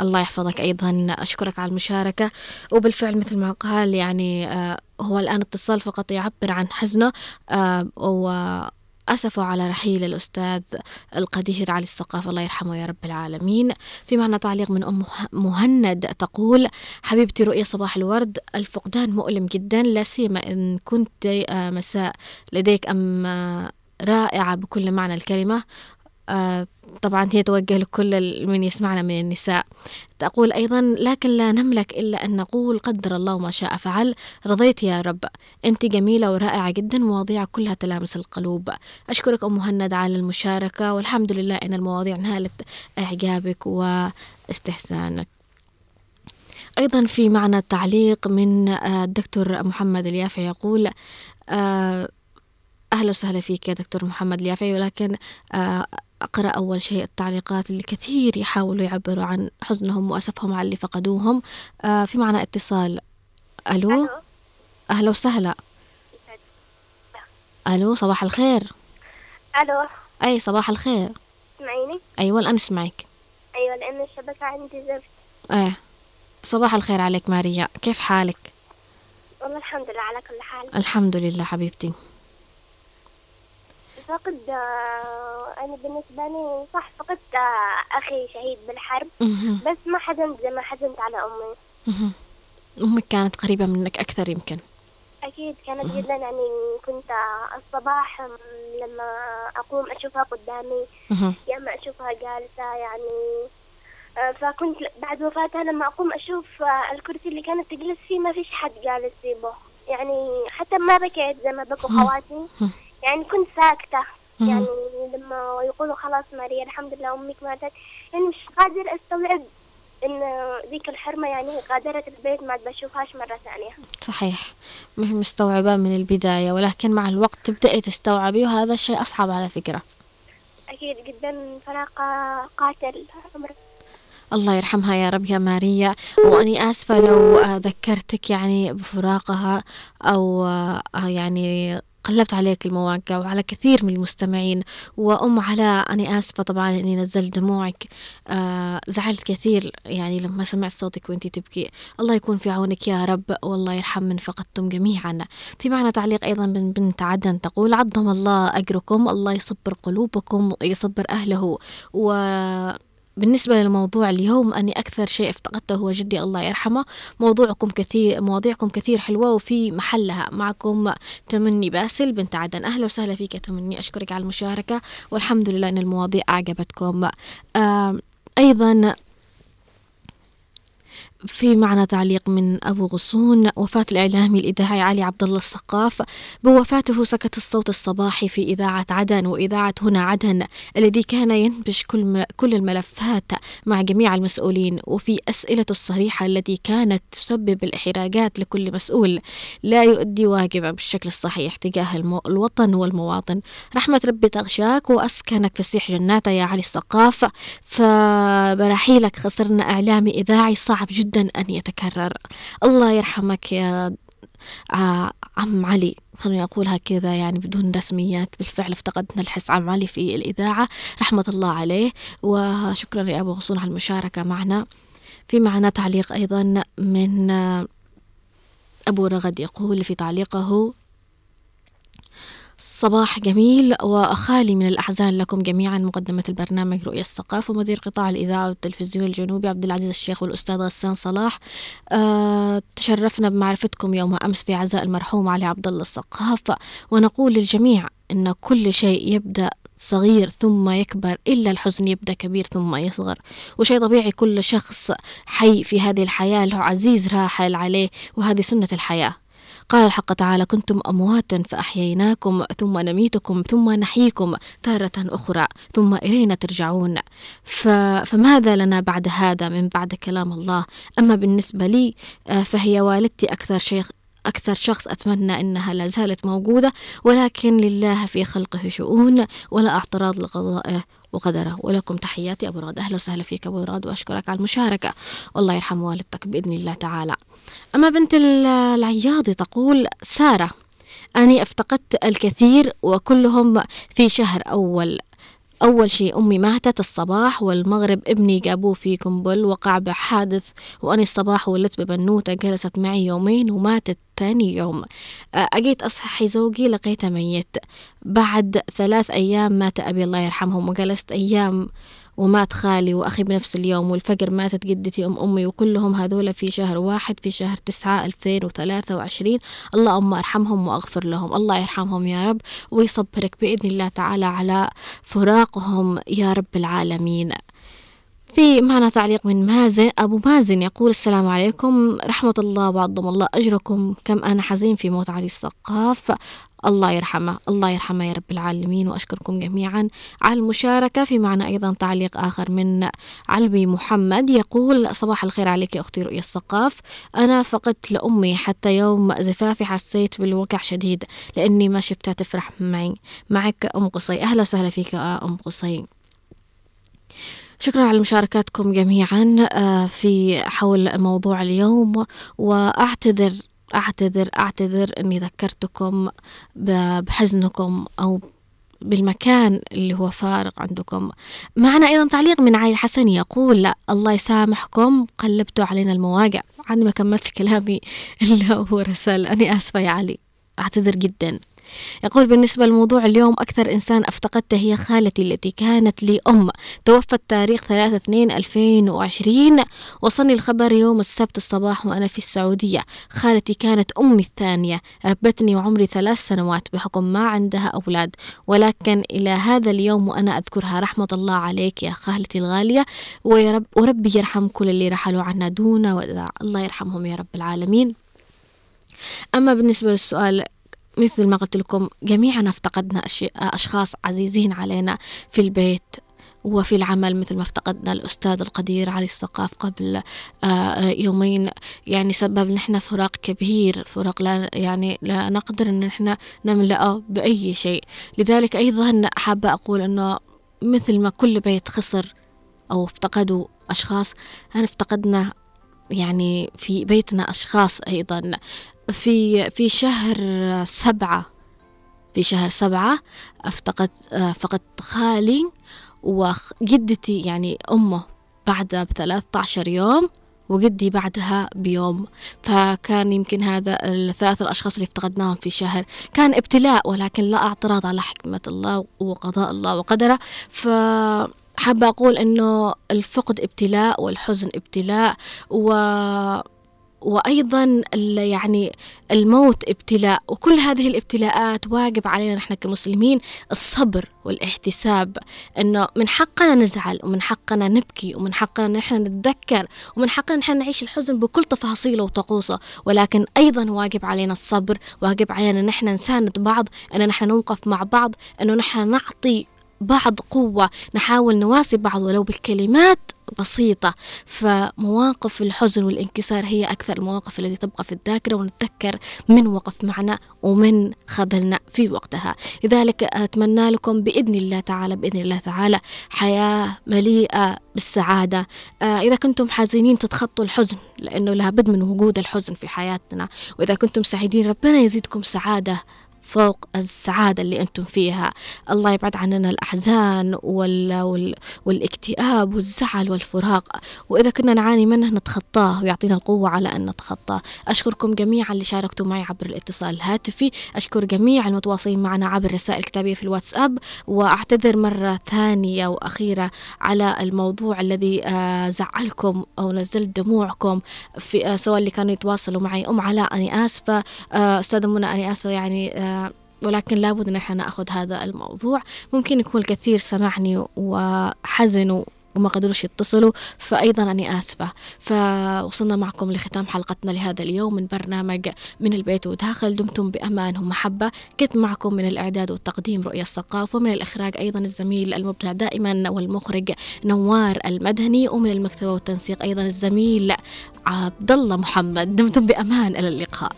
الله يحفظك أيضا. أشكرك على المشاركة. وبالفعل مثل ما قال يعني آه، هو الآن اتصال فقط يعبر عن حزنه آه، وأسفه على رحيل الأستاذ القدير علي الثقافة الله يرحمه يا رب العالمين. في معنى تعليق من أم مه- مهند تقول حبيبتي رؤية صباح الورد الفقدان مؤلم جدا لا سيما إن كنت آه، مساء لديك أم آه، رائعة بكل معنى الكلمة. آه، طبعا هي توجه لكل من يسمعنا من النساء. تقول أيضا لكن لا نملك إلا أن نقول قدر الله ما شاء فعل. رضيت يا رب. أنت جميلة ورائعة جدا مواضيع كلها تلامس القلوب. أشكرك أم مهند على المشاركة والحمد لله أن المواضيع نالت إعجابك واستحسانك. أيضا في معنى تعليق من آه، الدكتور محمد اليافعي يقول آه، أهلا وسهلا فيك يا دكتور محمد اليافعي ولكن أقرأ أول شيء التعليقات اللي كثير يحاولوا يعبروا عن حزنهم وأسفهم على اللي فقدوهم. آه، في معنى اتصال. ألو؟ أهلا وسهلا. ألو صباح الخير. ألو؟ أي صباح الخير. تسمعيني؟ أيوة الآن أسمعك أيوه لأن الشبكة عندي زفت. إيه. صباح الخير عليك ماريا. كيف حالك؟ والله الحمد لله على كل حال. الحمد لله حبيبتي. فقد آه، أنا بالنسبة لي صح فقدت آه، أخي شهيد بالحرب. بس ما حزنت زي ما حزنت على أمي. مهم. أمك كانت قريبة منك أكثر يمكن. أكيد كانت جدا يعني كنت آه، الصباح لما أقوم أشوفها قدامي. يا أما أشوفها جالسة يعني فكنت بعد وفاتها لما أقوم أشوف آه، الكرسي اللي كانت تجلس فيه ما فيش حد جالس فيه يعني حتى ما بكيت زي ما بكوا خواتي. يعني كنت ساكتة. يعني لما يقولوا خلاص ماريا الحمد لله أمك ماتت. يعني مش قادر أستوعب إن ذيك الحرمة يعني غادرت البيت ما بشوفهاش مرة ثانية. صحيح. مش مستوعبة من البداية ولكن مع الوقت تبدأي تستوعبي وهذا الشيء أصعب على فكرة. أكيد جدا فراق قاتل عمر. الله يرحمها يا رب يا ماريا. وأني آسفة لو آه، ذكرتك يعني بفراقها أو آه، يعني قلبت عليك المواقع وعلى كثير من المستمعين وأم علاء أنا آسفة طبعا إني نزلت دموعك. آه زعلت كثير يعني لما سمعت صوتك وإنتي تبكي. الله يكون في عونك يا رب والله يرحم من فقدتم جميعا. في معنى تعليق أيضا من بنت عدن تقول عظم الله أجركم الله يصبر قلوبكم ويصبر أهله. و بالنسبة للموضوع اليوم أني أكثر شيء افتقدته هو جدي الله يرحمه. موضوعكم كثير مواضيعكم كثير حلوة وفي محلها معكم تمني باسل بنت عدن. أهلا وسهلا فيك تمني. أشكرك على المشاركة والحمد لله أن المواضيع أعجبتكم. أيضا في معنى تعليق من أبو غصون وفاة الإعلامي الإذاعي علي عبد الله السقاف. بوفاته سكت الصوت الصباحي في إذاعة عدن وإذاعة هنا عدن الذي كان ينبش كل كل الملفات مع جميع المسؤولين. وفي أسئلته الصريحة التي كانت تسبب الإحراجات لكل مسؤول لا يؤدي واجبه بالشكل الصحيح تجاه المو- الوطن والمواطن. رحمة ربي تغشاك وأسكنك فسيح جناته يا علي السقاف. فبرحيلك خسرنا إعلامي إذاعي صعب جدا. أن يتكرر. الله يرحمك يا ع- عم علي. خليني أقولها كذا يعني بدون رسميات. بالفعل افتقدنا الحس عم علي في الإذاعة. رحمة الله عليه. وشكرا يا أبو غصون على المشاركة معنا. في معنا تعليق أيضا من أبو رغد يقول في تعليقه صباح جميل وخالي من الأحزان لكم جميعا مقدمة البرنامج رؤية الثقافة ومدير قطاع الإذاعة والتلفزيون الجنوبي عبد العزيز الشيخ والأستاذ غسان صلاح. أه تشرفنا بمعرفتكم يوم أمس في عزاء المرحوم علي عبد الله الثقاف ونقول للجميع أن كل شيء يبدأ صغير ثم يكبر إلا الحزن يبدأ كبير ثم يصغر. وشيء طبيعي كل شخص حي في هذه الحياة له عزيز راحل عليه وهذه سنة الحياة. قال الحق تعالى كنتم أمواتا فأحييناكم ثم نميتكم ثم نحييكم تارة أخرى ثم إلينا ترجعون. فماذا لنا بعد هذا من بعد كلام الله أما بالنسبة لي آه، فهي والدتي أكثر شيخ أكثر شخص أتمنى أنها لا زالت موجودة ولكن لله في خلقه شؤون ولا أعتراض لقضائه وقدره ولكم تحياتي أبو راد. أهلا وسهلا فيك أبو راد وأشكرك على المشاركة. والله يرحم والدتك بإذن الله تعالى. أما بنت العياضي تقول سارة أني أفتقدت الكثير وكلهم في شهر أول. أول شيء أمي ماتت الصباح والمغرب ابني جابوه في قنبل وقع بحادث وأنا الصباح ولدت ببنوتة جلست معي يومين وماتت ثاني يوم. أجيت أصحي زوجي لقيته ميت. بعد ثلاث أيام مات أبي الله يرحمهم وجلست أيام ومات خالي وأخي بنفس اليوم والفجر ماتت جدتي أم أمي وكلهم هذول في شهر واحد في شهر تسعة ألفين وثلاثة وعشرين. اللهم أرحمهم وأغفر لهم. الله يرحمهم يا رب ويصبرك بإذن الله تعالى على فراقهم يا رب العالمين. في معنا تعليق من مازن. أبو مازن يقول السلام عليكم. رحمة الله وعظم الله أجركم. كم أنا حزين في موت علي السقاف. الله يرحمه الله يرحمه يا رب العالمين. وأشكركم جميعا على المشاركة. في معنا أيضا تعليق آخر من علبي محمد يقول صباح الخير عليك يا أختي رؤية الثقاف أنا فقدت لأمي حتى يوم زفافي حسيت بالوقع شديد لأني ما شفتها تفرح معي. معك أم قصي. أهلا وسهلا فيك أم قصي. شكرا على مشاركاتكم جميعا آه، في حول موضوع اليوم وأعتذر أعتذر أعتذر أني ذكرتكم بحزنكم أو بالمكان اللي هو فارغ عندكم. معنا أيضا تعليق من علي الحسن يقول لا الله يسامحكم قلبتوا علينا المواقع عندي ما كملتش كلامي إلا هو رسالة أنا آسفة يا علي. أعتذر جدا. يقول بالنسبة لموضوع اليوم أكثر إنسان أفتقدته هي خالتي التي كانت لي أم. توفت تاريخ 3 2 2020 وصلني الخبر يوم السبت الصباح وأنا في السعودية. خالتي كانت أمي الثانية. ربتني وعمري ثلاث سنوات بحكم ما عندها أولاد. ولكن إلى هذا اليوم وأنا أذكرها رحمة الله عليك يا خالتي الغالية. ويرب وربي يرحم كل اللي رحلوا عنا دون وداع. الله يرحمهم يا رب العالمين. أما بالنسبة للسؤال مثل ما قلت لكم جميعنا افتقدنا أشخاص عزيزين علينا في البيت وفي العمل مثل ما افتقدنا الأستاذ القدير علي الثقاف قبل آه، يومين. يعني سبب نحن فراق كبير فراق لا يعني لا نقدر أن نحن نملأه بأي شيء. لذلك أيضا حابة أقول أنه مثل ما كل بيت خسر أو افتقدوا أشخاص أنا افتقدنا يعني في بيتنا أشخاص أيضا؟ في في شهر سبعة في شهر سبعة افتقد فقدت خالي وجدتي يعني أمه بعدها بثلاثة عشر يوم وجدي بعدها بيوم. فكان يمكن هذا الثلاث الأشخاص اللي افتقدناهم في شهر. كان ابتلاء ولكن لا اعتراض على حكمة الله وقضاء الله وقدره. ف حابة أقول إنه الفقد ابتلاء والحزن ابتلاء و وأيضا يعني الموت ابتلاء وكل هذه الابتلاءات واجب علينا نحن كمسلمين الصبر والاحتساب أنه من حقنا نزعل ومن حقنا نبكي ومن حقنا نحن نتذكر ومن حقنا نحن نعيش الحزن بكل تفاصيله وطقوسه. ولكن أيضا واجب علينا الصبر واجب علينا نحن نساند بعض أن نحن نوقف مع بعض أنه نحن نعطي بعض قوة نحاول نواسي بعض ولو بالكلمات بسيطة. فمواقف الحزن والانكسار هي أكثر المواقف التي تبقى في الذاكرة ونتذكر من وقف معنا ومن خذلنا في وقتها. لذلك أتمنى لكم بإذن الله تعالى بإذن الله تعالى حياة مليئة بالسعادة. آه، إذا كنتم حزينين تتخطوا الحزن لأنه لابد من وجود الحزن في حياتنا. وإذا كنتم سعيدين ربنا يزيدكم سعادة. فوق السعادة اللي أنتم فيها. الله يبعد عننا الأحزان وال... وال... والاكتئاب والزعل والفراق. وإذا كنا نعاني منه نتخطاه ويعطينا القوة على أن نتخطاه. أشكركم جميعا اللي شاركتوا معي عبر الاتصال الهاتفي. أشكر جميع المتواصلين معنا عبر الرسائل الكتابية في الواتساب. وأعتذر مرة ثانية وأخيرة على الموضوع الذي آه، زعلكم أو نزلت دموعكم في آه، سواء اللي كانوا يتواصلوا معي. أم علاء أنا آسفة. آه، أستاذة منى أنا آسفة يعني ولكن لابد أن إحنا نأخذ هذا الموضوع. ممكن يكون الكثير سمعني وحزنوا وما قدروش يتصلوا فأيضا أنا آسفة. فوصلنا معكم لختام حلقتنا لهذا اليوم من برنامج من البيت وداخل. دمتم بأمان ومحبة. كنت معكم من الإعداد والتقديم رؤية الثقاف ومن الإخراج أيضا الزميل المبدع دائما والمخرج نوار المدهني ومن المكتبة والتنسيق أيضا الزميل عبد الله محمد. دمتم بأمان. إلى اللقاء.